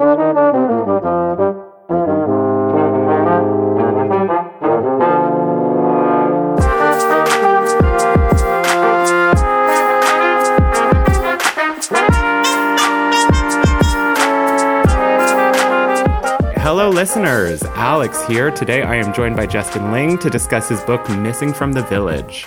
Hello, listeners. Alex here. Today I am joined by Justin Ling to discuss his book, Missing from the Village.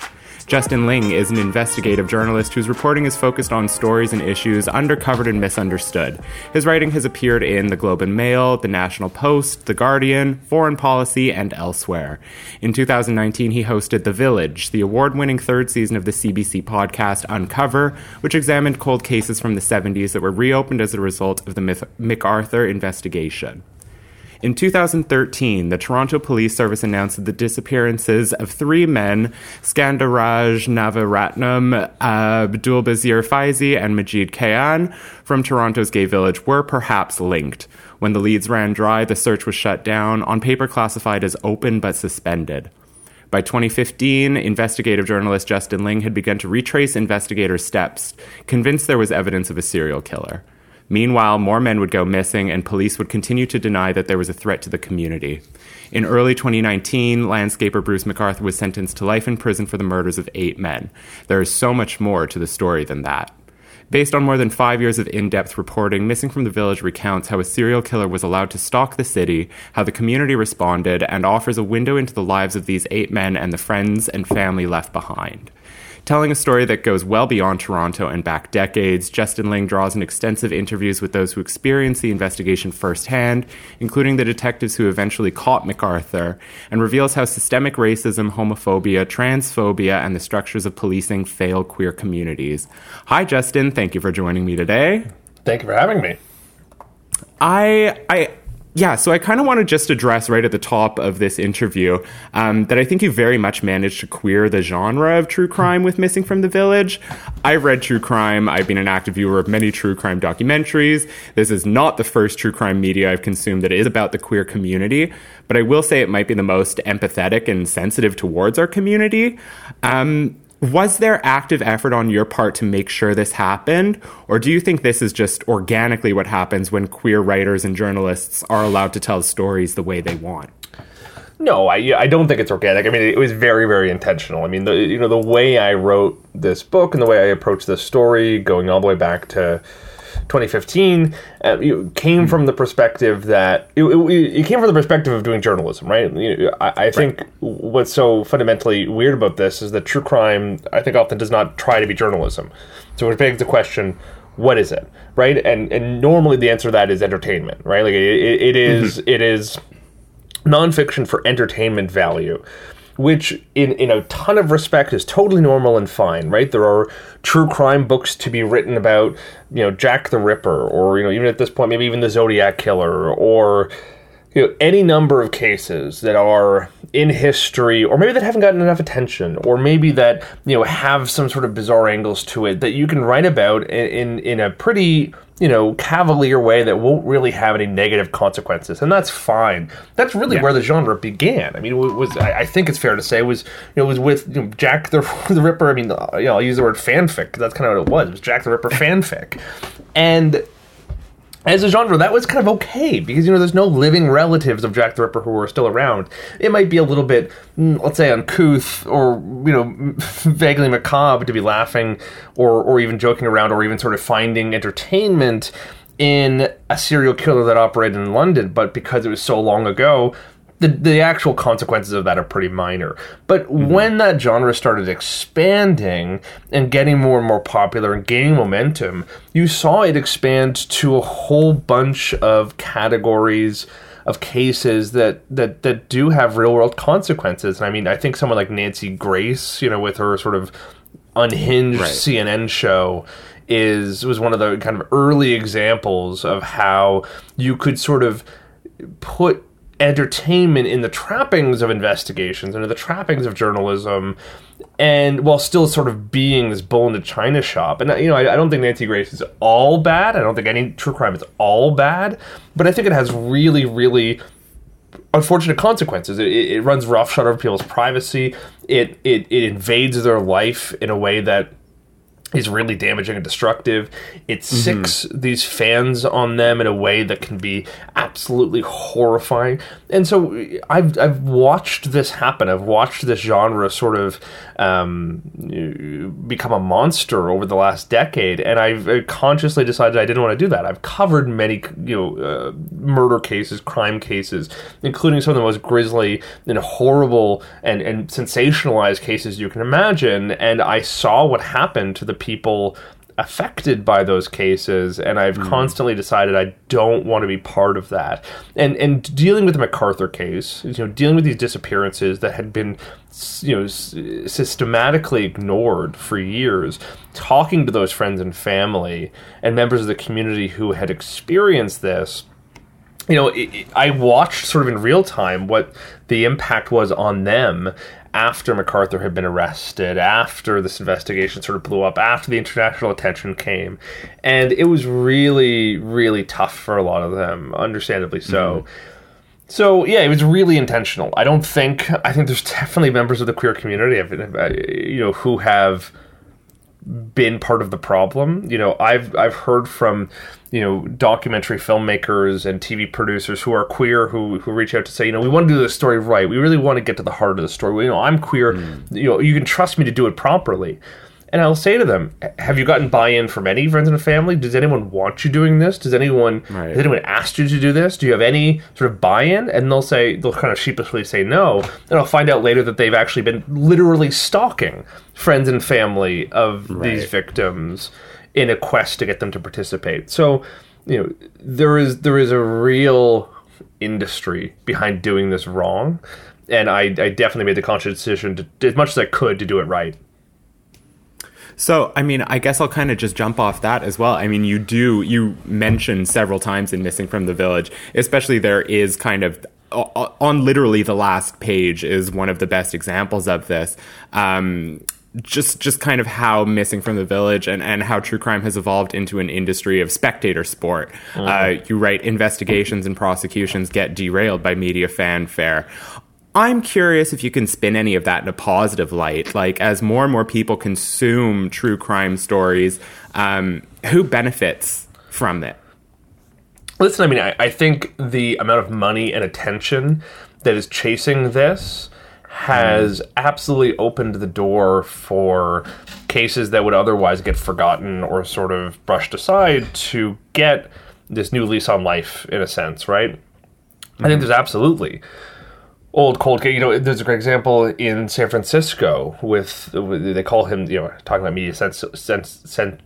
Justin Ling is an investigative journalist whose reporting is focused on stories and issues undercovered and misunderstood. His writing has appeared in The Globe and Mail, The National Post, The Guardian, Foreign Policy, and elsewhere. In 2019, he hosted The Village, the award winning third season of the CBC podcast Uncover, which examined cold cases from the 70s that were reopened as a result of the McArthur investigation. In 2013, the Toronto Police Service announced that the disappearances of three men, Skandaraj Navaratnam, Abdul Basir Faizi, and Majeed Kayhan, from Toronto's gay village were perhaps linked. When the leads ran dry, the search was shut down, on paper classified as open but suspended. By 2015, investigative journalist Justin Ling had begun to retrace investigators' steps, convinced there was evidence of a serial killer. Meanwhile, more men would go missing, and police would continue to deny that there was a threat to the community. In early 2019, landscaper Bruce McArthur was sentenced to life in prison for the murders of eight men. There is so much more to the story than that. Based on more than five years of in depth reporting, Missing from the Village recounts how a serial killer was allowed to stalk the city, how the community responded, and offers a window into the lives of these eight men and the friends and family left behind. Telling a story that goes well beyond Toronto and back decades, Justin Ling draws on extensive interviews with those who experienced the investigation firsthand, including the detectives who eventually caught McArthur, and reveals how systemic racism, homophobia, transphobia, and the structures of policing fail queer communities. Hi, Justin. Thank you for joining me today. Thank you for having me. I I yeah, so I kind of want to just address right at the top of this interview um, that I think you very much managed to queer the genre of true crime with Missing from the Village. I've read true crime. I've been an active viewer of many true crime documentaries. This is not the first true crime media I've consumed that is about the queer community, but I will say it might be the most empathetic and sensitive towards our community. Um, was there active effort on your part to make sure this happened? Or do you think this is just organically what happens when queer writers and journalists are allowed to tell stories the way they want? No, I, I don't think it's organic. I mean, it was very, very intentional. I mean, the, you know, the way I wrote this book and the way I approached this story, going all the way back to 2015 uh, came from the perspective that it, it, it, came from the perspective of doing journalism, right? You know, I, I, think right. what's so fundamentally weird about this is that true crime, I think, often does not try to be journalism. So it begs the question: What is it, right? And and normally the answer to that is entertainment, right? Like it, it is, mm-hmm. it is nonfiction for entertainment value which in, in a ton of respect is totally normal and fine, right? There are true crime books to be written about, you know, Jack the Ripper, or, you know, even at this point, maybe even the Zodiac Killer, or, you know, any number of cases that are in history, or maybe that haven't gotten enough attention, or maybe that, you know, have some sort of bizarre angles to it that you can write about in, in, in a pretty you know, cavalier way that won't really have any negative consequences, and that's fine. That's really yeah. where the genre began. I mean, it was I, think it's fair to say it was you know it was with you know, Jack the the Ripper. I mean, uh, you know, I'll use the word fanfic. That's kind of what it was. It was Jack the Ripper fanfic, and as a genre, that was kind of okay because you know there's no living relatives of Jack the Ripper who are still around. It might be a little bit, mm, let's say, uncouth or you know vaguely macabre to be laughing or or even joking around or even sort of finding entertainment in a serial killer that operated in London. But because it was so long ago, the the actual consequences of that are pretty minor. But mm-hmm. when that genre started expanding and getting more and more popular and gaining momentum, you saw it expand to a whole bunch of categories of cases that that that do have real world consequences. And I mean, I think someone like Nancy Grace, you know, with her sort of unhinged right. CNN show is was one of the kind of early examples of how you could sort of put entertainment in the trappings of investigations and the trappings of journalism and while still sort of being this bull in the china shop. And you know I, I, don't think nancy grace is all bad. I don't think any true crime is all bad. But i think it has really really unfortunate consequences. It, it runs roughshod over people's privacy. It, it it invades their life in a way that is really damaging and destructive. It sicks these fans on them in a way that can be absolutely horrifying. And so I've I've watched this happen. I've watched this genre sort of um, become a monster over the last decade, and I've uh, consciously decided I didn't want to do that. I've covered many you know uh, murder cases, crime cases, including some of the most grisly and horrible and and sensationalized cases you can imagine. And I saw what happened to the people affected by those cases and I've hmm. constantly decided I don't want to be part of that. And and dealing with the McArthur case, you know, dealing with these disappearances that had been you know s- systematically ignored for years, talking to those friends and family and members of the community who had experienced this you know, it, it- I watched sort of in real time what the impact was on them after McArthur had been arrested, after this investigation sort of blew up, after the international attention came. And it was really, really tough for a lot of them, understandably so. So yeah, it was really intentional. I don't think I think there's definitely members of the queer community, uh, you know, who have been part of the problem. You know, I've I've heard from you know documentary filmmakers and TV producers who are queer who who reach out to say, you know, we want to do this story right. We really want to get to the heart of the story. You know, I'm queer. Hmm. You know, you can trust me to do it properly. And I'll say to them, "Have you gotten buy-in from any friends and family? Does anyone want you doing this? Does anyone Right. has anyone asked you to do this? Do you have any sort of buy-in?" And they'll say they'll kind of sheepishly say no, and I'll find out later that they've actually been literally stalking friends and family of these victims in a quest to get them to participate. So, you know, there is there is a real industry behind doing this wrong, and I, I definitely made the conscious decision to, as much as I could, to do it right. So, I mean, I guess I'll kind of just jump off that as well. I mean, you do, you mentioned several times in Missing from the Village, especially there is kind of, on literally the last page is one of the best examples of this. Um, just, just kind of how Missing from the Village and, and how true crime has evolved into an industry of spectator sport. Uh, you write investigations and prosecutions get derailed by media fanfare. I'm curious if you can spin any of that in a positive light. Like, as more and more people consume true crime stories, um, who benefits from it? Listen, I mean, I, I think the amount of money and attention that is chasing this has absolutely opened the door for cases that would otherwise get forgotten or sort of brushed aside to get this new lease on life, in a sense, right? I think there's absolutely old cold. You know, there's a great example in San Francisco with they call him. You know, talking about media sense, sense, sense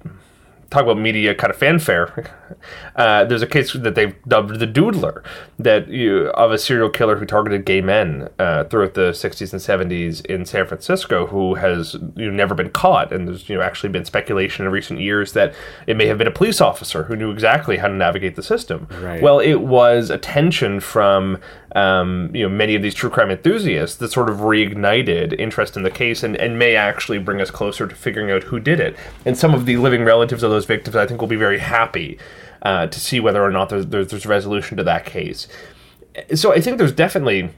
talk about media kind of fanfare. Uh, there's a case that they've dubbed the Doodler, that you, of a serial killer who targeted gay men uh, throughout the 60s and 70s in San Francisco, who has you know, never been caught. And there's you know actually been speculation in recent years that it may have been a police officer who knew exactly how to navigate the system. Right. Well, it was attention from um, you know many of these true crime enthusiasts that sort of reignited interest in the case and, and may actually bring us closer to figuring out who did it. And some of the living relatives of those victims, I think, will be very happy uh, to see whether or not there's, there's there's resolution to that case. So I think there's definitely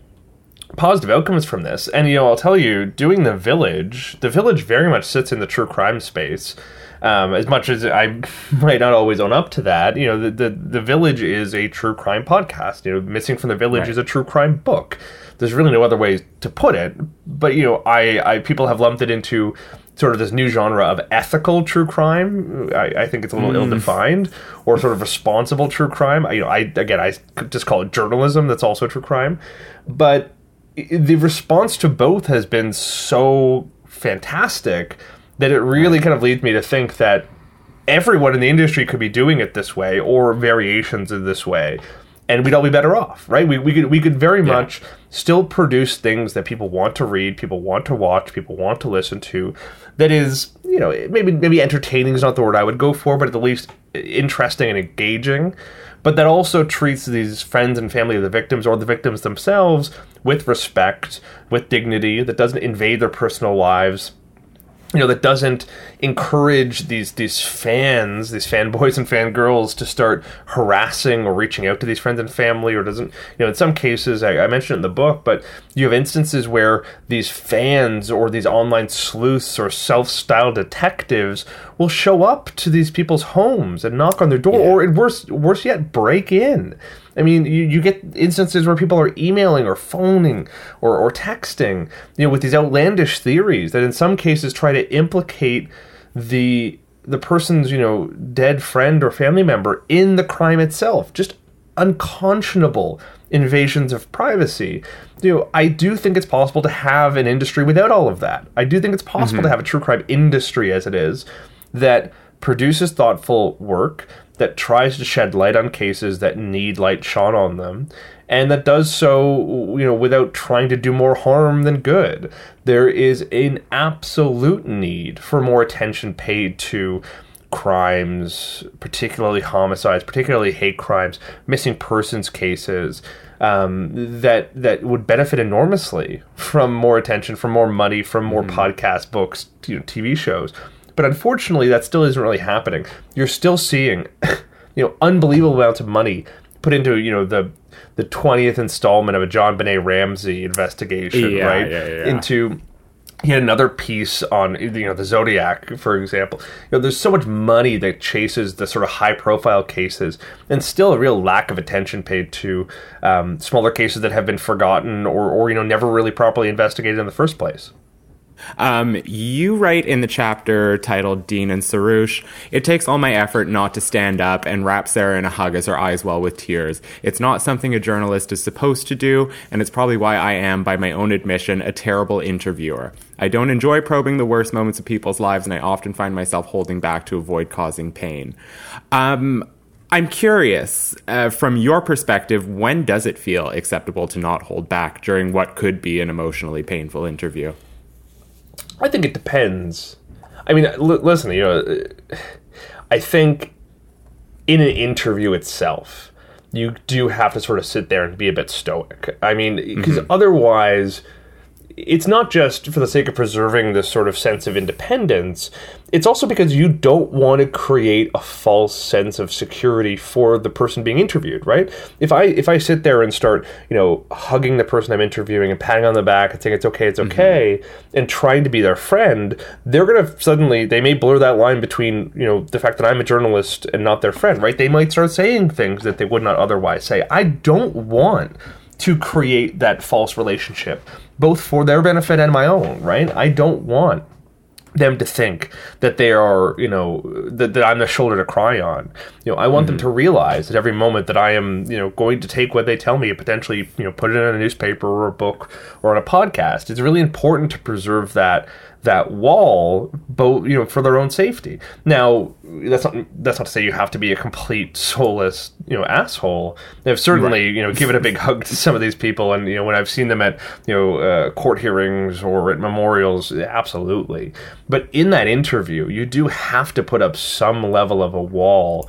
positive outcomes from this. And you know, I'll tell you, doing the village, the village very much sits in the true crime space. Um, as much as I might not always own up to that, you know, the, the the village is a true crime podcast. You know, Missing from the Village Right. is a true crime book. There's really no other way to put it. But you know, I, I people have lumped it into sort of this new genre of ethical true crime. I, I think it's a little hmm. ill-defined, or sort of responsible true crime. I, you know, I again, I just call it journalism. That's also true crime, but the response to both has been so fantastic that it really kind of leads me to think that everyone in the industry could be doing it this way or variations of this way and we'd all be better off right we, we could we could very much still produce things that people want to read people want to watch people want to listen to that is you know maybe maybe entertaining is not the word i would go for but at the least interesting and engaging. But that also treats these friends and family of the victims or the victims themselves with respect with dignity that doesn't invade their personal lives you know that doesn't encourage these these fans, these fanboys and fangirls to start harassing or reaching out to these friends and family, or doesn't you know? In some cases, I, I mentioned it in the book, but you have instances where these fans or these online sleuths or self-styled detectives will show up to these people's homes and knock on their door, Yeah. or worse, worse yet, break in. I mean, you, you get instances where people are emailing or phoning or, or texting, you know, with these outlandish theories that in some cases try to implicate the the person's, you know, dead friend or family member in the crime itself. Just unconscionable invasions of privacy. You know, I do think it's possible to have an industry without all of that. I do think it's possible mm-hmm. to have a true crime industry as it is that produces thoughtful work that tries to shed light on cases that need light shone on them and that does so you know without trying to do more harm than good. There is an absolute need for more attention paid to crimes particularly homicides particularly hate crimes missing persons cases um, that that would benefit enormously from more attention from more money from more podcast, books you know, tv shows but unfortunately, that still isn't really happening. You're still seeing, you know, unbelievable amounts of money put into, you know, the the twentieth installment of a JonBenét Ramsey investigation, Yeah, right? yeah, yeah. Into he had another piece on you know the Zodiac, for example. You know, there's so much money that chases the sort of high profile cases, and still a real lack of attention paid to um, smaller cases that have been forgotten or or you know never really properly investigated in the first place. Um, you write in the chapter titled Dean and Soroush, it takes all my effort not to stand up and wrap Sarah in a hug as her eyes well with tears. It's not something a journalist is supposed to do, and it's probably why I am, by my own admission, a terrible interviewer. I don't enjoy probing the worst moments of people's lives, and I often find myself holding back to avoid causing pain. Um, I'm curious, uh, from your perspective, when does it feel acceptable to not hold back during what could be an emotionally painful interview? I think it depends. I mean, l- listen, you know, I think in an interview itself, you do have to sort of sit there and be a bit stoic. I mean, because mm-hmm. otherwise, it's not just for the sake of preserving this sort of sense of independence. It's also because you don't want to create a false sense of security for the person being interviewed, right? If I if I sit there and start, you know, hugging the person I'm interviewing and patting on the back and saying it's okay, it's mm-hmm. okay, and trying to be their friend, they're gonna suddenly they may blur that line between, you know, the fact that I'm a journalist and not their friend, right? They might start saying things that they would not otherwise say. I don't want to create that false relationship, both for their benefit and my own, right? I don't want them to think that they are, you know, that, that I'm the shoulder to cry on. You know, I want them mm-hmm. to realize at every moment that I am, you know, going to take what they tell me and potentially, you know, put it in a newspaper or a book or on a podcast. It's really important to preserve that that wall, both you know, for their own safety. Now, that's not that's not to say you have to be a complete soulless, you know, asshole. I've certainly, you know, given a big hug to some of these people, and you know, when I've seen them at you know uh, court hearings or at memorials, absolutely. But in that interview, you do have to put up some level of a wall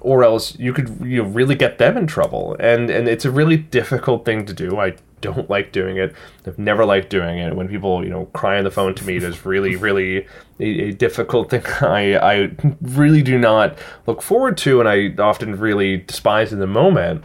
or else you could you know, really get them in trouble. And and it's a really difficult thing to do. I don't like doing it. I've never liked doing it. When people you know cry on the phone to me, it is really really a, a difficult thing. I I really do not look forward to, and I often really despise in the moment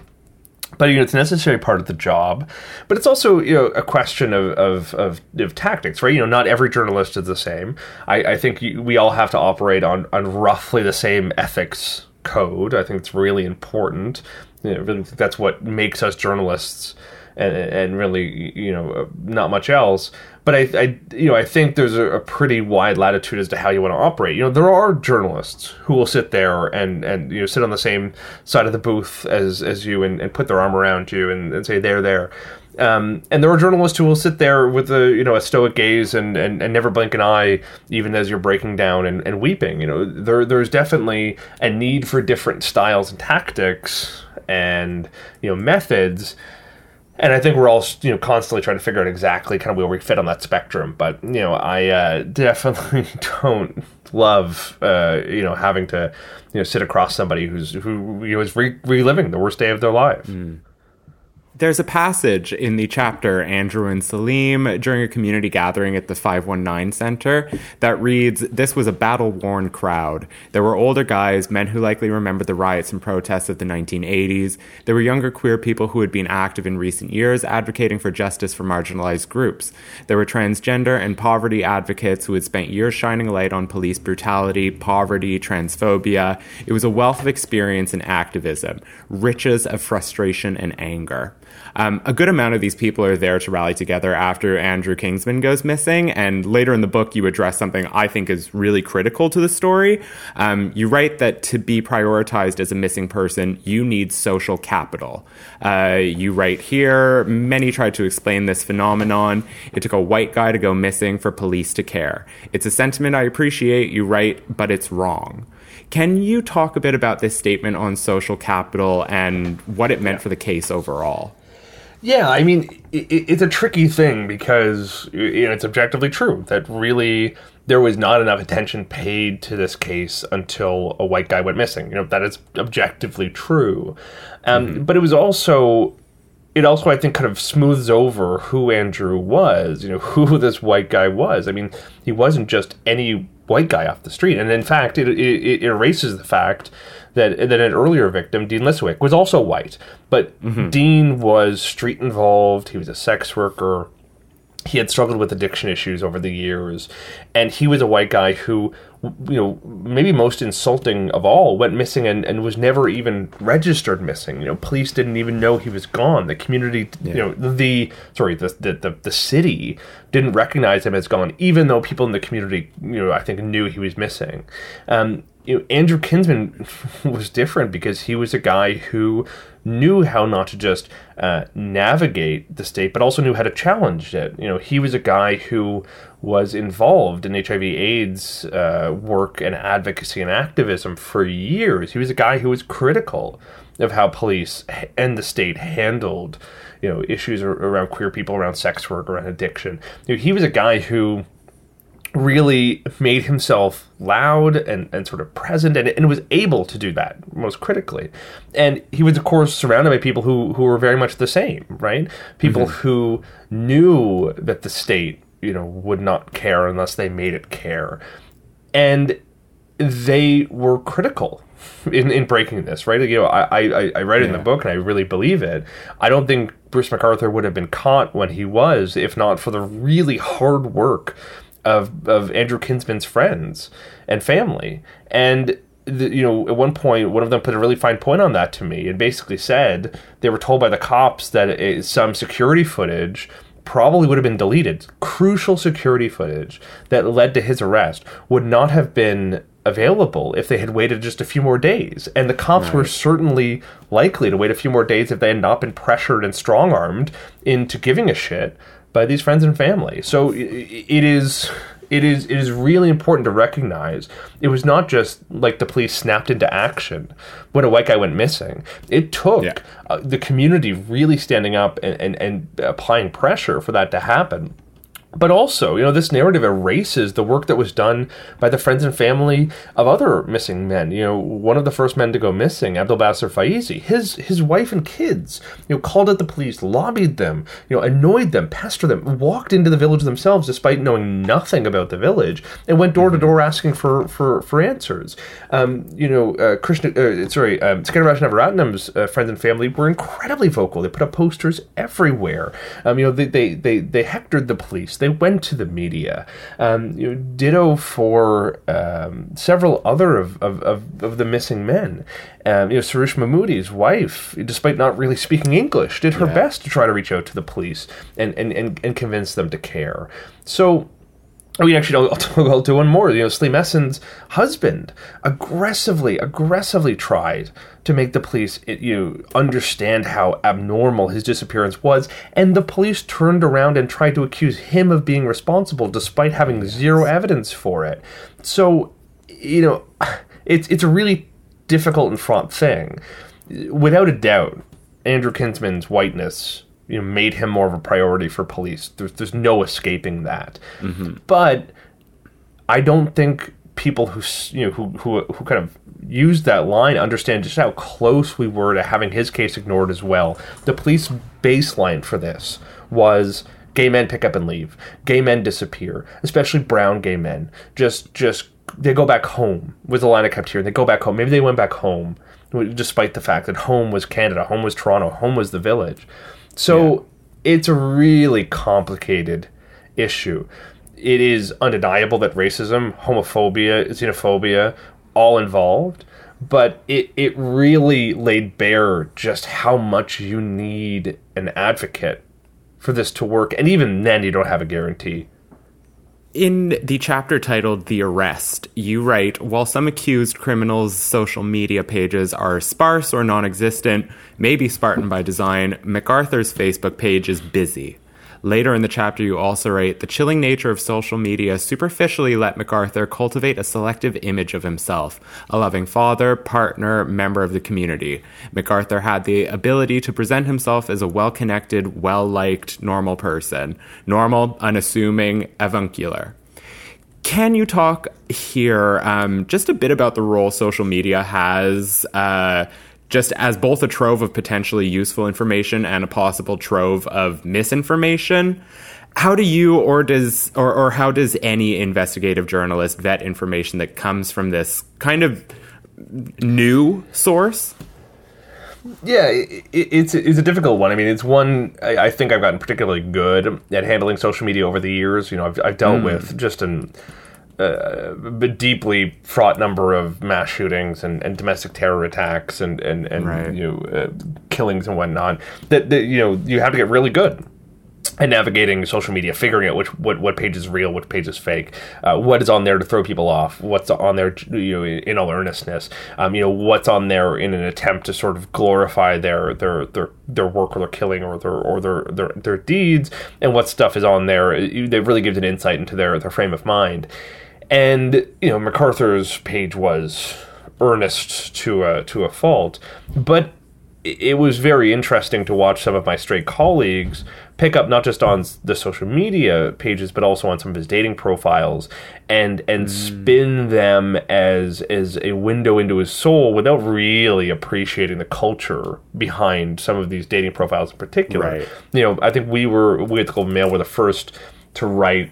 but you know it's a necessary part of the job but it's also you know a question of of, of, of tactics right you know not every journalist is the same i, I think you, we all have to operate on on roughly the same ethics code i think it's really important you know, really that's what makes us journalists and, and really you know not much else but I, I you know I think there's a, a pretty wide latitude as to how you want to operate. You know, there are journalists who will sit there and and you know sit on the same side of the booth as as you and, and put their arm around you and, and say they're there. Um, and there are journalists who will sit there with a you know a stoic gaze and, and, and never blink an eye even as you're breaking down and, and weeping. You know, there there's definitely a need for different styles and tactics and you know methods and I think we're all you know constantly trying to figure out exactly kind of where we fit on that spectrum. But you know, I uh, definitely don't love uh, you know having to you know sit across somebody who's who you know is re- reliving the worst day of their life. There's a passage in the chapter Andrew and Selim during a community gathering at the 519 Center that reads This was a battle worn crowd. There were older guys, men who likely remembered the riots and protests of the 1980s. There were younger queer people who had been active in recent years advocating for justice for marginalized groups. There were transgender and poverty advocates who had spent years shining a light on police brutality, poverty, transphobia. It was a wealth of experience and activism, riches of frustration and anger. Um, a good amount of these people are there to rally together after Andrew Kinsman goes missing. And later in the book, you address something I think is really critical to the story. Um, you write that to be prioritized as a missing person, you need social capital. Uh, you write here, many tried to explain this phenomenon. It took a white guy to go missing for police to care. It's a sentiment I appreciate, you write, but it's wrong. Can you talk a bit about this statement on social capital and what it meant for the case overall? Yeah, I mean, it, it's a tricky thing because you know, it's objectively true that really there was not enough attention paid to this case until a white guy went missing. You know, that is objectively true. Um, mm-hmm. But it was also, it also, I think, kind of smooths over who Andrew was, you know, who this white guy was. I mean, he wasn't just any white guy off the street. And in fact, it, it, it erases the fact that that an earlier victim, Dean Lisowick, was also white, but mm-hmm. Dean was street involved. He was a sex worker. He had struggled with addiction issues over the years, and he was a white guy who, you know, maybe most insulting of all, went missing and, and was never even registered missing. You know, police didn't even know he was gone. The community, yeah. you know, the sorry, the, the the the city didn't recognize him as gone, even though people in the community, you know, I think knew he was missing. Um, you know, Andrew Kinsman was different because he was a guy who knew how not to just uh, navigate the state, but also knew how to challenge it. You know, he was a guy who was involved in HIV/AIDS uh, work and advocacy and activism for years. He was a guy who was critical of how police and the state handled, you know, issues around queer people, around sex work, around addiction. You know, he was a guy who really made himself loud and, and sort of present and, and was able to do that most critically. And he was, of course, surrounded by people who, who were very much the same, right? People mm-hmm. who knew that the state, you know, would not care unless they made it care. And they were critical in, in breaking this, right? You know, I, I, I read it yeah. in the book and I really believe it. I don't think Bruce McArthur would have been caught when he was if not for the really hard work of of Andrew Kinsman's friends and family. And the, you know, at one point, one of them put a really fine point on that to me, and basically said they were told by the cops that it, some security footage probably would have been deleted. Crucial security footage that led to his arrest would not have been available if they had waited just a few more days. And the cops right. were certainly likely to wait a few more days if they had not been pressured and strong armed into giving a shit by these friends and family. So it is it is it is really important to recognize it was not just like the police snapped into action when a white guy went missing. It took yeah. uh, the community really standing up and, and, and applying pressure for that to happen. But also, you know, this narrative erases the work that was done by the friends and family of other missing men. You know, one of the first men to go missing, Abdul Basir Faizi, his his wife and kids, you know, called out the police, lobbied them, you know, annoyed them, pestered them, walked into the village themselves despite knowing nothing about the village, and went door to door asking for for for answers. Um, you know, uh, Krishna, uh, sorry, um, Skandar Navaratnam's uh, friends and family were incredibly vocal. They put up posters everywhere. Um, you know, they, they they they hectored the police they went to the media. Um, you know, ditto for um, several other of, of, of, of, the missing men. Um, you know, Soroush Mahmoudi's wife, despite not really speaking English, did her yeah. best to try to reach out to the police and, and, and, and convince them to care. So Oh, I mean, actually, I'll, I'll, do one more. You know, Selim Esen's husband aggressively, aggressively tried to make the police you understand how abnormal his disappearance was, and the police turned around and tried to accuse him of being responsible, despite having zero evidence for it. So, you know, it's it's a really difficult and fraught thing. Without a doubt, Andrew Kinsman's whiteness you know made him more of a priority for police. There's there's no escaping that. Mm-hmm. But I don't think people who you know who who who kind of used that line understand just how close we were to having his case ignored as well. The police baseline for this was gay men pick up and leave, gay men disappear, especially brown gay men. Just just they go back home was the line I kept hearing. They go back home. Maybe they went back home, despite the fact that home was Canada, home was Toronto, home was the village. So it's a really complicated issue. It is undeniable that racism, homophobia, xenophobia, all involved, but it, it really laid bare just how much you need an advocate for this to work. And even then, you don't have a guarantee. In the chapter titled The Arrest, you write While some accused criminals' social media pages are sparse or non existent, maybe Spartan by design, McArthur's Facebook page is busy. Later in the chapter, you also write The chilling nature of social media superficially let McArthur cultivate a selective image of himself, a loving father, partner, member of the community. McArthur had the ability to present himself as a well connected, well liked, normal person. Normal, unassuming, avuncular. Can you talk here um, just a bit about the role social media has? Uh, just as both a trove of potentially useful information and a possible trove of misinformation. How do you or does or, or how does any investigative journalist vet information that comes from this kind of new source? Yeah, it, it's it's a difficult one. I mean, it's one I, I, think I've gotten particularly good at handling social media over the years. You know, I've, I've dealt mm. with just an uh, a deeply fraught number of mass shootings and, and domestic terror attacks and and, and right. you know uh, killings and whatnot. That, that you know you have to get really good at navigating social media, figuring out which what, what page is real, which page is fake, uh, what is on there to throw people off, what's on there you know in all earnestness, um, you know what's on there in an attempt to sort of glorify their their their their work or their killing or their or their their, their deeds, and what stuff is on there. It really gives an insight into their their frame of mind. And you know, McArthur's page was earnest to a to a fault, but it was very interesting to watch some of my straight colleagues pick up not just on the social media pages but also on some of his dating profiles and and mm. spin them as as a window into his soul without really appreciating the culture behind some of these dating profiles in particular. Right. You know, I think we were we at the Globe Mail were the first to write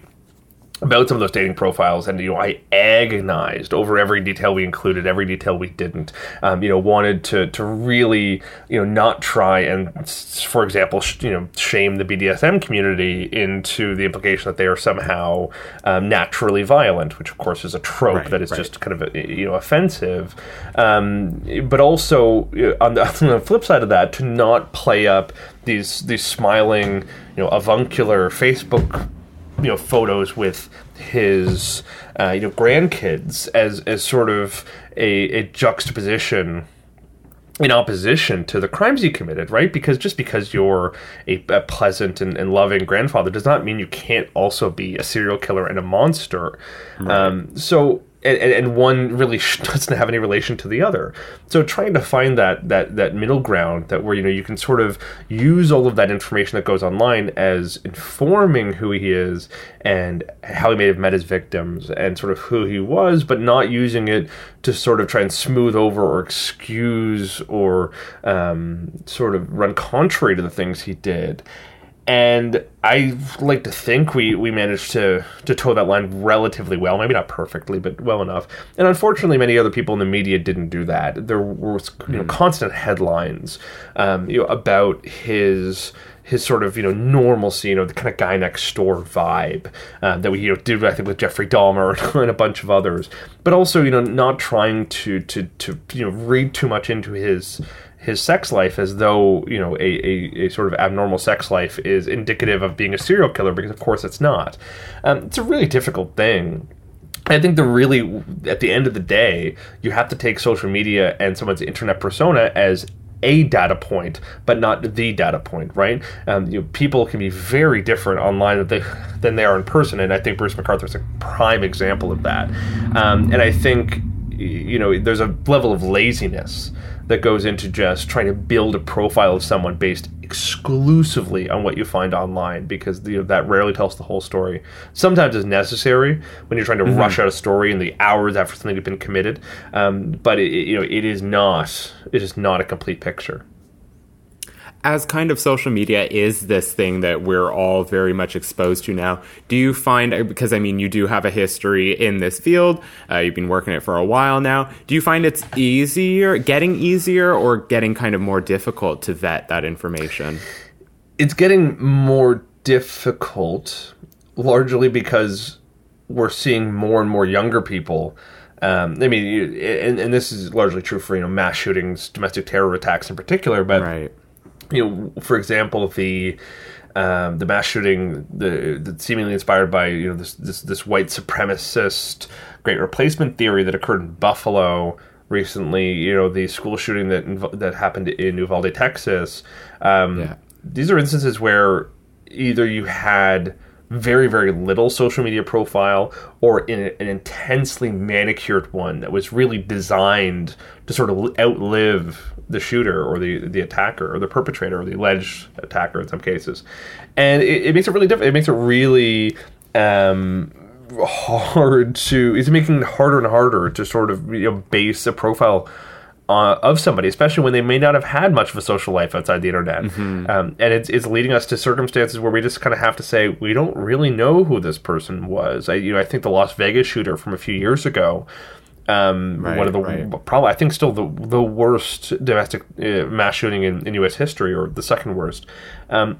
about some of those dating profiles, and you know, I agonized over every detail we included, every detail we didn't. Um, you know, wanted to to really you know not try and, for example, sh- you know, shame the BDSM community into the implication that they are somehow um, naturally violent, which of course is a trope right, that is right. just kind of you know offensive. Um, but also on the, on the flip side of that, to not play up these these smiling, you know, avuncular Facebook you know photos with his uh, you know grandkids as as sort of a, a juxtaposition in opposition to the crimes he committed, right? Because just because you're a, a pleasant and, and, loving grandfather does not mean you can't also be a serial killer and a monster. Right. Um, so and, and one really doesn't have any relation to the other. So trying to find that that that middle ground that where you know you can sort of use all of that information that goes online as informing who he is and how he may have met his victims and sort of who he was, but not using it to sort of try and smooth over or excuse or um, sort of run contrary to the things he did and I like to think we, we managed to to toe that line relatively well, maybe not perfectly, but well enough. And unfortunately, many other people in the media didn't do that. There were you know, hmm. constant headlines, um, you know, about his his sort of you know normalcy, you know, the kind of guy next door vibe um, that we you know did I think with Jeffrey Dahmer and a bunch of others, but also you know not trying to to to you know read too much into his his sex life as though you know a, a, a, sort of abnormal sex life is indicative of being a serial killer because of course it's not um, it's a really difficult thing I think the really, at the end of the day, you have to take social media and someone's internet persona as a data point, but not the data point, right? Um, you know, people can be very different online than they, are in person, and I think Bruce McArthur is a prime example of that. Um, and I think you know there's a level of laziness that goes into just trying to build a profile of someone based exclusively on what you find online because you know, that rarely tells the whole story. Sometimes it's necessary when you're trying to rush out a story in the hours after something has been committed, um, but it- you know it is not it is not a complete picture. As kind of social media is this thing that we're all very much exposed to now, do you find, because I mean, you do have a history in this field, uh, you've been working it for a while now, do you find it's easier, getting easier, or getting kind of more difficult to vet that information? it's getting more difficult, largely because we're seeing more and more younger people. Um, I mean, and, and this is largely true for you know mass shootings, domestic terror attacks in particular. But Right. You know, for example, the um, the mass shooting, the, the seemingly inspired by you know this, this this white supremacist great replacement theory that occurred in Buffalo recently. You know, the school shooting that inv- that happened in Uvalde, Texas. Um, Yeah. These are instances where either you had very very little social media profile or in an intensely manicured one that was really designed to sort of outlive the shooter or the the attacker or the perpetrator or the alleged attacker in some cases and it, it makes it really difficult it makes it really um hard to it's making it harder and harder to sort of you know base a profile uh, of somebody, especially when they may not have had much of a social life outside the internet. Um, and it's, it's leading us to circumstances where we just kind of have to say we don't really know who this person was. I, you know, I think the Las Vegas shooter from a few years ago, um, Right, one of the right. probably I think still the the worst domestic uh, mass shooting in, in U.S. history, or the second worst. Um,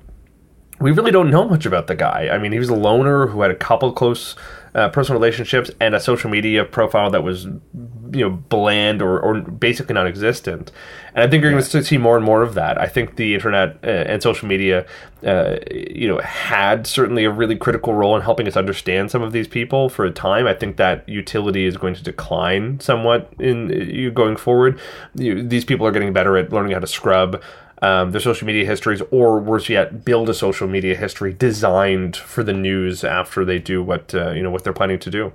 we really don't know much about the guy. I mean, he was a loner who had a couple close uh, personal relationships and a social media profile that was, you know, bland or, or basically non-existent. And I think you're going to see more and more of that. I think the internet uh, and social media, uh, you know, had certainly a really critical role in helping us understand some of these people for a time. I think that utility is going to decline somewhat in you going forward. You, these people are getting better at learning how to scrub um, their social media histories, or worse yet, build a social media history designed for the news after they do what uh, you know what they're planning to do.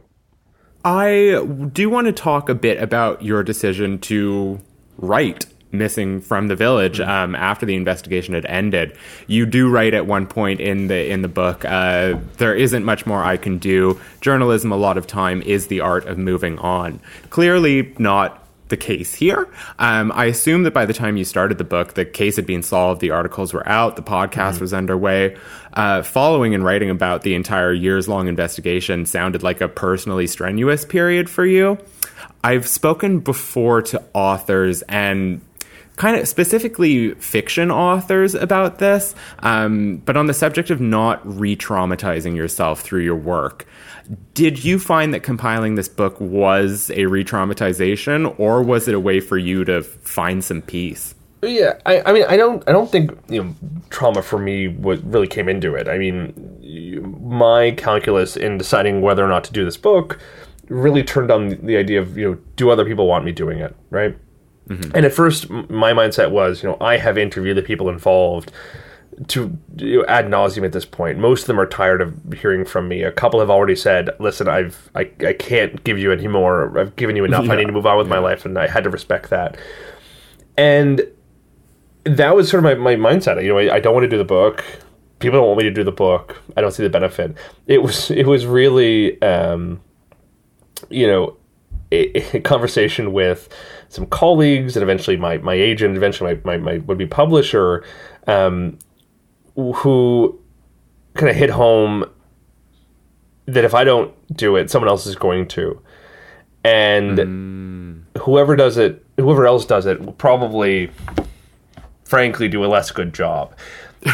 I do want to talk a bit about your decision to write missing from the village um, after the investigation had ended. You do write at one point in the in the book. Uh, there isn't much more I can do. Journalism, a lot of time, is the art of moving on. Clearly, not the case here. Um, I assume that by the time you started the book, the case had been solved, the articles were out, the podcast was underway. Uh, following and writing about the entire years long investigation sounded like a personally strenuous period for you. I've spoken before to authors and kind of specifically fiction authors about this, um, but on the subject of not re traumatizing yourself through your work. Did you find that compiling this book was a re traumatization, or was it a way for you to find some peace? Yeah, I, I mean, I don't, I don't think you know, trauma for me what really came into it. I mean, my calculus in deciding whether or not to do this book really turned on the idea of you know, do other people want me doing it, right? Mm-hmm. And at first, my mindset was, you know, I have interviewed the people involved to ad nauseum at this point. Most of them are tired of hearing from me. A couple have already said, "Listen, I've I, I can't give you any more. I've given you enough. I need to move on with my life," and I had to respect that. And that was sort of my, my mindset. You know, I, I don't want to do the book. People don't want me to do the book. I don't see the benefit. It was it was really, um, you know, a, a conversation with some colleagues and eventually my, my agent, eventually my, my, my would be publisher, um, who kind of hit home that if I don't do it, someone else is going to. And whoever does it, whoever else does it, will probably, frankly, do a less good job.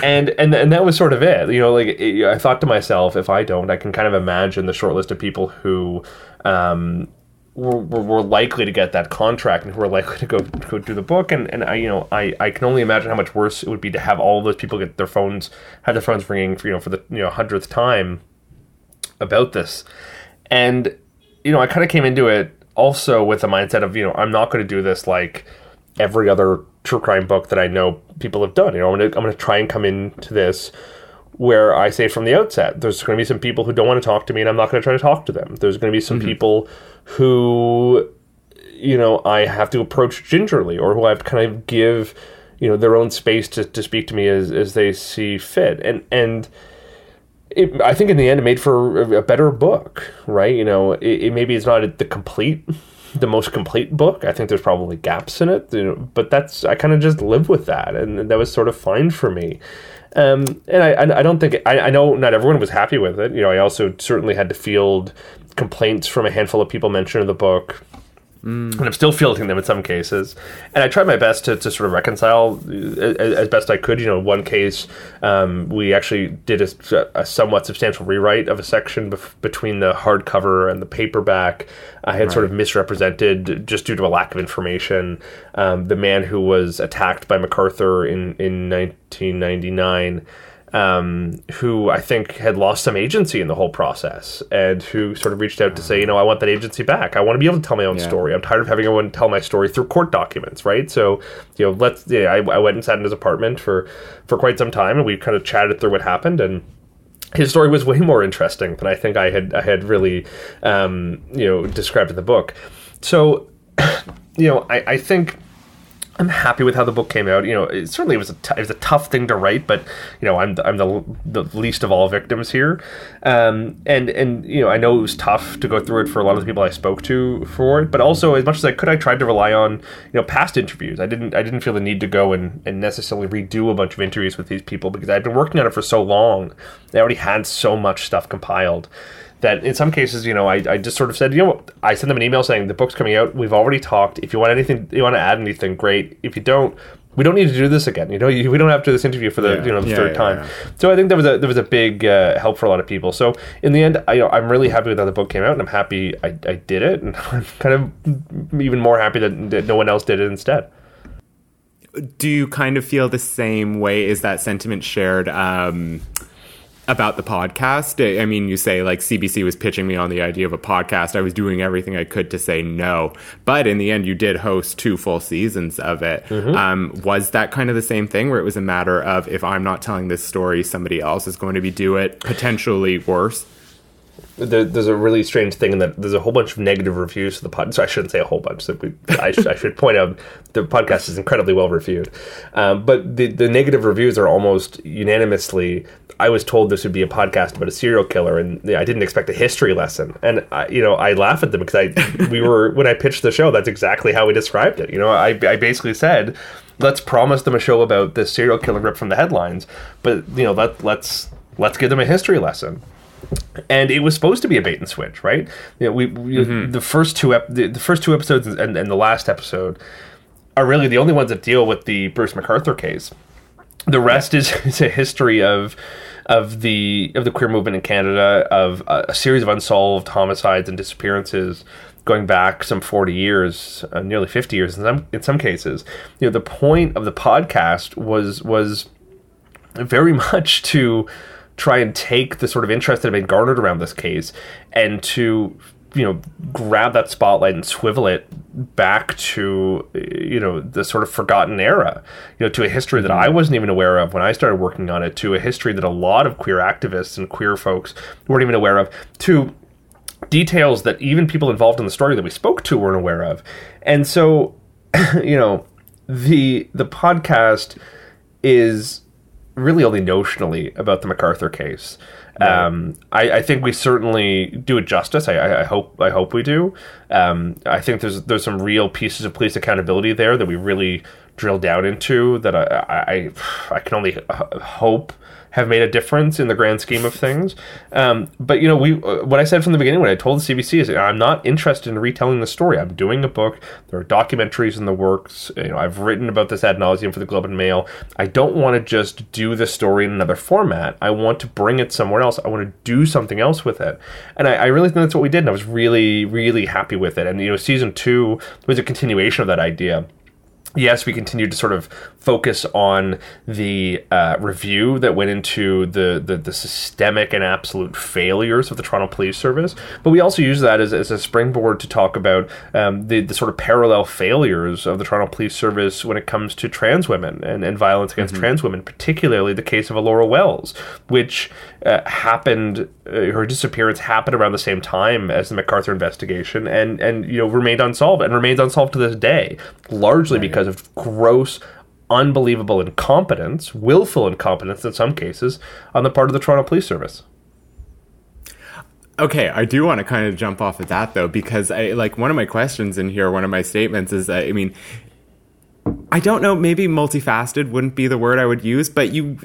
and and and that was sort of it. You know, like it, I thought to myself, if I don't, I can kind of imagine the short list of people who um, were, were, likely to get that contract and who were likely to go go do the book. And and I, you know, I, I can only imagine how much worse it would be to have all those people get their phones have their phones ringing for you know for the you know hundredth time about this. And you know, I kind of came into it also with the mindset of, you know, I'm not going to do this like every other true crime book that I know people have done. You know, I'm going to I'm going to try and come into this where I say from the outset, there's going to be some people who don't want to talk to me, and I'm not going to try to talk to them. There's going to be some mm-hmm. people who, you know, I have to approach gingerly, or who I have to kind of give, you know their own space to, to speak to me as, as they see fit. And and it, I think in the end it made for a, better book right? You know it, it, maybe it's not the complete the most complete book. I think there's probably gaps in it you know, but that's I kind of just live with that and that was sort of fine for me. Um, and I, I don't think I, I know not everyone was happy with it. You know I also certainly had to field complaints from a handful of people mentioned in the book Mm. And I'm still fielding them in some cases. And I tried my best to, to sort of reconcile as, as best I could. You know, one case, um, we actually did a, a, somewhat substantial rewrite of a section bef- between the hardcover and the paperback. I had right. sort of misrepresented, just due to a lack of information, um, the man who was attacked by McArthur in, in 1999 um, who I think had lost some agency in the whole process and who sort of reached out to say, you know, I want that agency back. I want to be able to tell my own yeah. story. I'm tired of having everyone tell my story through court documents, right? So, you know, let's, yeah, I, I went and sat in his apartment for, for quite some time and we kind of chatted through what happened and, his story was way more interesting than I think I had I had really um, you know described in the book. So you know I, I think I'm happy with how the book came out. You know, it certainly was a t- it was a tough thing to write, but you know, I'm the, I'm the, the least of all victims here, um, and and you know, I know it was tough to go through it for a lot of the people I spoke to for it, but also as much as I could, I tried to rely on you know past interviews. I didn't I didn't feel the need to go and, and necessarily redo a bunch of interviews with these people because I'd been working on it for so long. They already had so much stuff compiled that in some cases, you know, I, I just sort of said, you know, what? I sent them an email saying the book's coming out. We've already talked. If you want anything, you want to add anything, great. If you don't, we don't need to do this again. You know, we don't have to do this interview for the yeah. you know the yeah, third yeah, time. So I think there was a there was a big uh, help for a lot of people. So in the end, I, you know, I'm really happy with how the book came out, and I'm happy I, I did it, and I'm kind of even more happy that, that no one else did it instead. Do you kind of feel the same way? Is that sentiment shared? Um, about the podcast. I mean, you say like CBC was pitching me on the idea of a podcast. I was doing everything I could to say no, but in the end, you did host two full seasons of it. Mm-hmm. Um, was that kind of the same thing, where it was a matter of if I'm not telling this story, somebody else is going to be do it, potentially worse? There, there's a really strange thing in that there's a whole bunch of negative reviews for the pod. So I shouldn't say a whole bunch. So we, I, sh- I, should point out the podcast is incredibly well reviewed, um, but the the negative reviews are almost unanimously. I was told this would be a podcast about a serial killer, and I didn't expect a history lesson. And I, you know, I laugh at them because I we were when I pitched the show. That's exactly how we described it. You know, I I basically said. Let's promise them a show about this serial killer ripped from the headlines, but you know, let let's let's give them a history lesson and it was supposed to be a bait and switch, right? You know, we, we mm-hmm. the first two ep- the, the, first two episodes and, and the last episode are really the only ones that deal with the Bruce McArthur case. The rest is, is a history of of the of the queer movement in Canada, of a, a series of unsolved homicides and disappearances going back some 40 years, uh, nearly 50 years in some in some cases. You know, the point of the podcast was was very much to try and take the sort of interest that had been garnered around this case and to you know grab that spotlight and swivel it back to you know the sort of forgotten era you know to a history that I mm-hmm. wasn't even aware of when I started working on it to a history that a lot of queer activists and queer folks weren't even aware of to details that even people involved in the story that we spoke to weren't aware of. And so you know the the podcast is really only notionally about the McArthur case. Right. Um, I, I, think we certainly do it justice. I, I, hope I hope we do. Um, I think there's there's some real pieces of police accountability there that we really drill down into. That I I, I can only hope have made a difference in the grand scheme of things. Um, but you know, we uh, what I said from the beginning when I told the CBC is I'm not interested in retelling the story. I'm doing a book. There are documentaries in the works. You know, I've written about this ad nauseum for the Globe and Mail. I don't want to just do the story in another format. I want to bring it somewhere else. I want to do something else with it. And I, I really think that's what we did. And I was really, really happy with it. And you know, season two was a continuation of that idea yes, we continued to sort of focus on the uh, review that went into the, the, the systemic and absolute failures of the Toronto Police Service, but we also use that as, as a springboard to talk about um, the, the sort of parallel failures of the Toronto Police Service when it comes to trans women and, and violence against mm-hmm. trans women, particularly the case of Alloura Wells, which uh, happened, uh, her disappearance happened around the same time as the McArthur investigation and, and you know, remained unsolved and remains unsolved to this day, largely right. because of gross unbelievable incompetence, willful incompetence in some cases, on the part of the Toronto Police Service. Okay, I do want to kind of jump off of that though, because I like one of my questions in here, one of my statements is, that I mean, I don't know, maybe multifaceted wouldn't be the word I would use, but you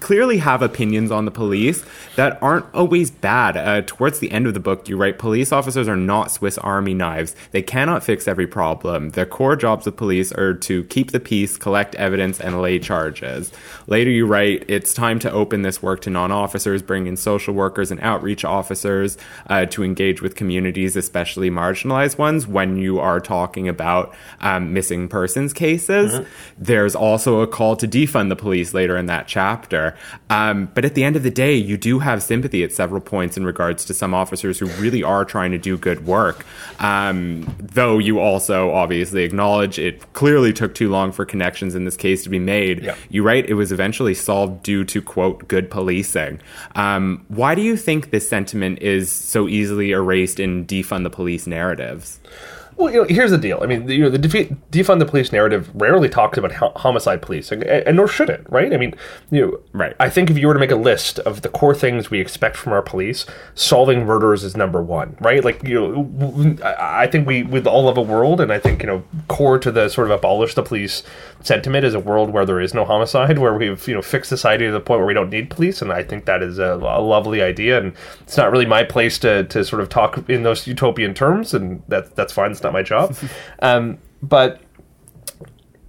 clearly have opinions on the police that aren't always bad. Uh, towards the end of the book, you write police officers are not Swiss Army knives. They cannot fix every problem. The core jobs of police are to keep the peace, collect evidence, and lay charges. Later, you write it's time to open this work to non officers, bring in social workers and outreach officers uh, to engage with communities, especially marginalized ones, when you are talking about um, missing persons cases cases. Mm-hmm. There's also a call to defund the police later in that chapter. Um, but at the end of the day, you do have sympathy at several points in regards to some officers who really are trying to do good work. Um, though you also obviously acknowledge it clearly took too long for connections in this case to be made. Yeah. You write it was eventually solved due to, quote, good policing. Um, why do you think this sentiment is so easily erased in defund the police narratives? Well, you know, here's the deal. I mean, you know, the defeat, defund the police narrative rarely talks about homicide policing, and, and, nor should it, right? I mean, you know, right. I think if you were to make a list of the core things we expect from our police, solving murders is number one, right? Like, you know, I think we we all love a world, and I think you know, core to the sort of abolish the police sentiment is a world where there is no homicide, where we've you know fixed society to the point where we don't need police, and I think that is a, a lovely idea, and it's not really my place to to sort of talk in those utopian terms, and that that's fine. It's not not my job. um, but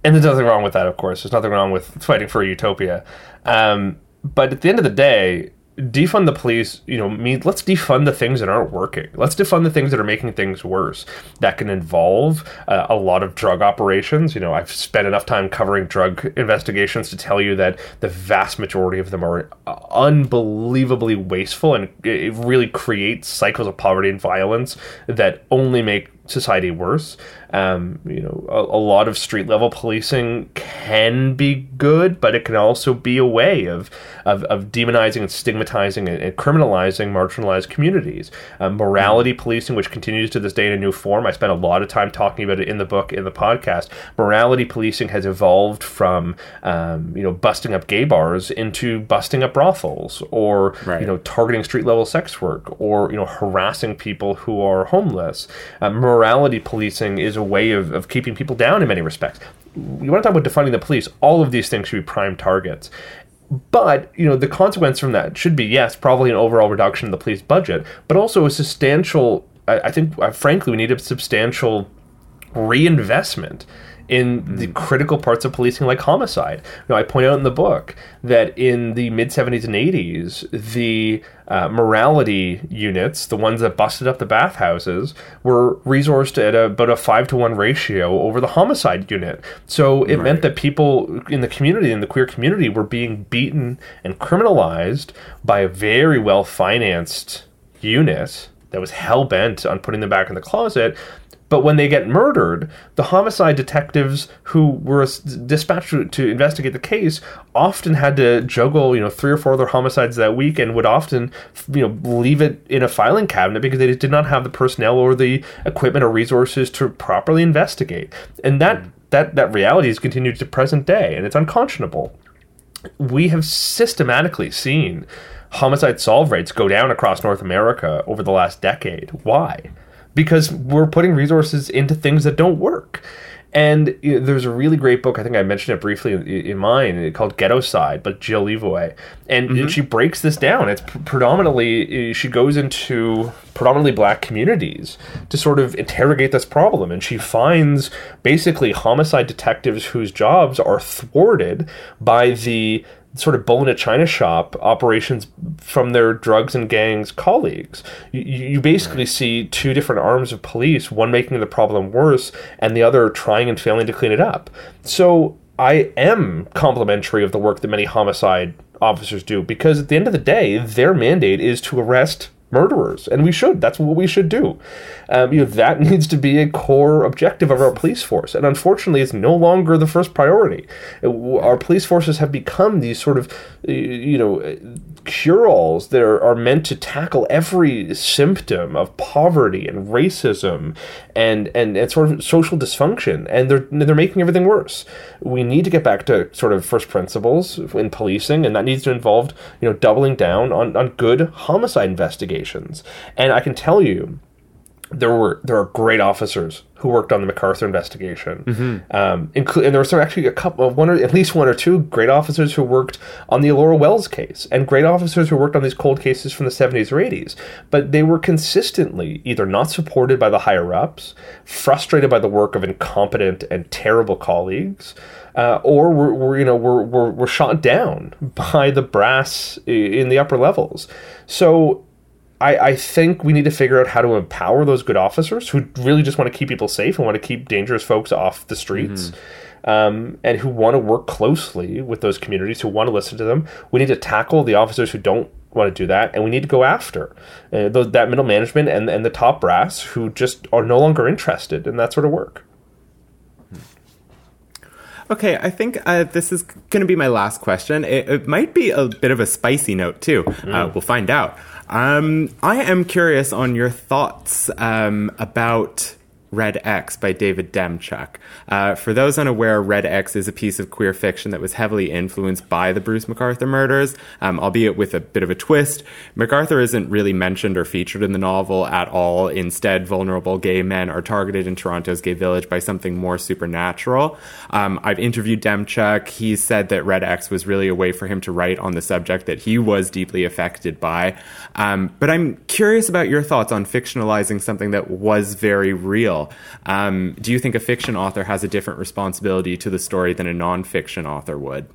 and there's nothing wrong with that, of course. There's nothing wrong with fighting for a utopia. Um, but at the end of the day, defund the police, you know, means let's defund the things that aren't working. Let's defund the things that are making things worse. That can involve uh, a lot of drug operations. You know, I've spent enough time covering drug investigations to tell you that the vast majority of them are unbelievably wasteful and it really creates cycles of poverty and violence that only make society worse. Um, you know, a, a, lot of street level policing can be good, but it can also be a way of of, of demonizing and stigmatizing and, and criminalizing marginalized communities. Um, morality policing, which continues to this day in a new form, I spent a lot of time talking about it in the book, in the podcast. Morality policing has evolved from um, you know busting up gay bars into busting up brothels, or right. you know targeting street level sex work, or you know harassing people who are homeless. Um, morality policing is a way of, of keeping people down in many respects. You want to talk about defunding the police, all of these things should be prime targets. But, you know, the consequence from that should be, yes, probably an overall reduction in the police budget, but also a substantial, I, I think, uh, frankly, we need a substantial reinvestment in the critical parts of policing like homicide. You know, I point out in the book that in the mid 70s and 80s, the uh, morality units, the ones that busted up the bathhouses, were resourced at a, about a five to one ratio over the homicide unit. So it right. meant that people in the community, in the queer community, were being beaten and criminalized by a very well financed unit that was hell bent on putting them back in the closet but when they get murdered, the homicide detectives who were dispatched to investigate the case often had to juggle, you know, three or four other homicides that week and would often, you know, leave it in a filing cabinet because they did not have the personnel or the equipment or resources to properly investigate. And that hmm. that that reality has continued to present day, and it's unconscionable. We have systematically seen homicide solve rates go down across North America over the last decade. Why? Because we're putting resources into things that don't work. And there's a really great book, I think I mentioned it briefly in, in mine, called Ghettoside, but Jill Leovy, And, mm-hmm. and she breaks this down. It's predominantly, she goes into predominantly black communities to sort of interrogate this problem. And she finds basically homicide detectives whose jobs are thwarted by the sort of bull in a china shop operations from their drugs and gangs colleagues. You, you basically see two different arms of police, one making the problem worse and the other trying and failing to clean it up. So I am complimentary of the work that many homicide officers do because at the end of the day, their mandate is to arrest murderers, and we should. That's what we should do. Um, you know, that needs to be a core objective of our police force, and unfortunately, it's no longer the first priority. Our police forces have become these sort of, you know, cure-alls that are, are meant to tackle every symptom of poverty and racism and, and and sort of social dysfunction, and they're they're making everything worse. We need to get back to sort of first principles in policing, and that needs to involve you know doubling down on, on good homicide investigations. And I can tell you there were there are great officers who worked on the McArthur investigation, mm-hmm. um, inclu- and there were actually a couple of one or at least one or two great officers who worked on the Laura Wells case, and great officers who worked on these cold cases from the seventies or eighties. But they were consistently either not supported by the higher ups, frustrated by the work of incompetent and terrible colleagues. Uh, or were, were, you know were, were, were shot down by the brass in the upper levels. So I, I think we need to figure out how to empower those good officers who really just want to keep people safe and want to keep dangerous folks off the streets. Mm-hmm. Um, and who want to work closely with those communities, who want to listen to them. We need to tackle the officers who don't want to do that, and we need to go after uh, that middle management and, and the top brass who just are no longer interested in that sort of work. Okay, I think uh, this is going to be my last question. It, it, might be a bit of a spicy note, too. Uh, mm. Uh, we'll find out. Um, I am curious on your thoughts um, about Red X by David Demchuk. Uh, for those unaware, Red X is a piece of queer fiction that was heavily influenced by the Bruce McArthur murders, um, albeit with a bit of a twist. McArthur isn't really mentioned or featured in the novel at all. Instead, vulnerable gay men are targeted in Toronto's gay village by something more supernatural. Um, I've interviewed Demchuk. He said that Red X was really a way for him to write on the subject that he was deeply affected by. Um, but I'm curious about your thoughts on fictionalizing something that was very real. Um, do you think a fiction author has a different responsibility to the story than a nonfiction author would?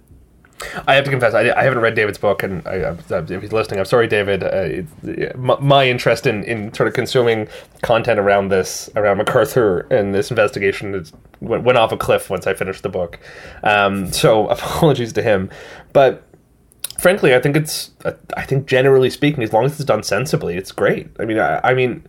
I have to confess, I, I haven't read David's book, and I, if he's listening, I'm sorry, David. Uh, my, my, interest in, in sort of consuming content around this, around McArthur and this investigation, is, went, went off a cliff once I finished the book. Um, so apologies to him, but frankly, I think it's, I think generally speaking, as long as it's done sensibly, it's great. I mean, I, I mean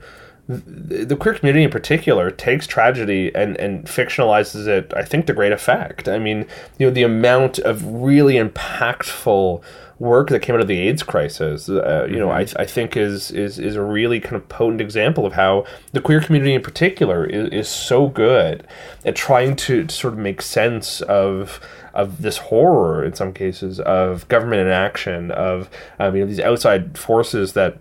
the queer community in particular takes tragedy and, and fictionalizes it, I think, to great effect. I mean, you know, the amount of really impactful work that came out of the AIDS crisis, uh, you know, I, mm-hmm. I think is, is is a really kind of potent example of how the queer community in particular is, is so good at trying to, to sort of make sense of of this horror in some cases of government inaction of um, you know these outside forces that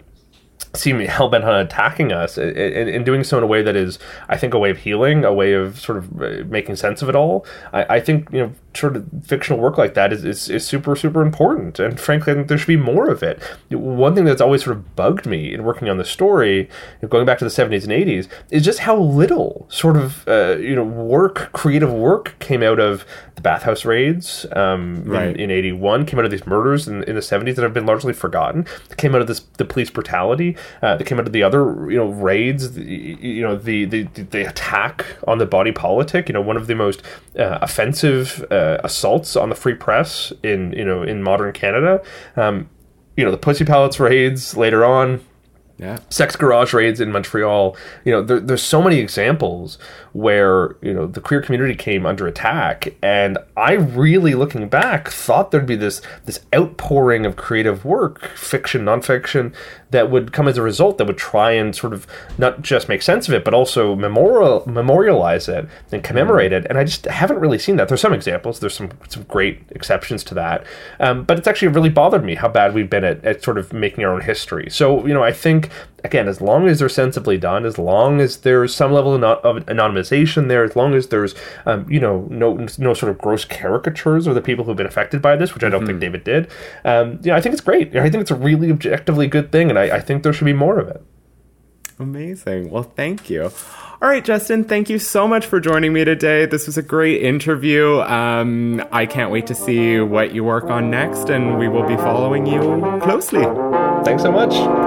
seem hell bent on attacking us and, and, doing so in a way that is, I think, a way of healing, a way of sort of uh, making sense of it all. I, I think you know, sort of fictional work like that is, is, is super super important, and frankly, I think there should be more of it. One thing that's always sort of bugged me in working on the story, going back to the seventies and eighties, is just how little sort of uh, you know work, creative work, came out of the bathhouse raids um, right. in, in 81 came out of these murders in, in, the 70s that have been largely forgotten came out of this the police brutality uh, that came out of the other you know raids the, you know the, the the attack on the body politic you know one of the most uh, offensive uh, assaults on the free press in you know in modern Canada. Um, you know the pussy palace raids later on yeah. Sex garage raids in Montreal. You know, there, there's so many examples where you know the queer community came under attack, and I really, looking back, thought there'd be this this outpouring of creative work, fiction, nonfiction, that would come as a result that would try and sort of not just make sense of it, but also memorial memorialize it and commemorate mm. it. And I just haven't really seen that. There's some examples. There's some some great exceptions to that, um, but it's actually really bothered me how bad we've been at, at sort of making our own history. So you know, I think again, as long as they're sensibly done, as long as there's some level of anonymization there, as long as there's, um, you know, no no sort of gross caricatures of the people who've been affected by this, which I don't mm-hmm. think David did. Um, yeah, I think it's great. I think it's a really objectively good thing, and I, I think there should be more of it. Amazing. Well, thank you. All right, Justin, thank you so much for joining me today. This was a great interview. Um, I can't wait to see what you work on next, and we will be following you closely. Thanks so much.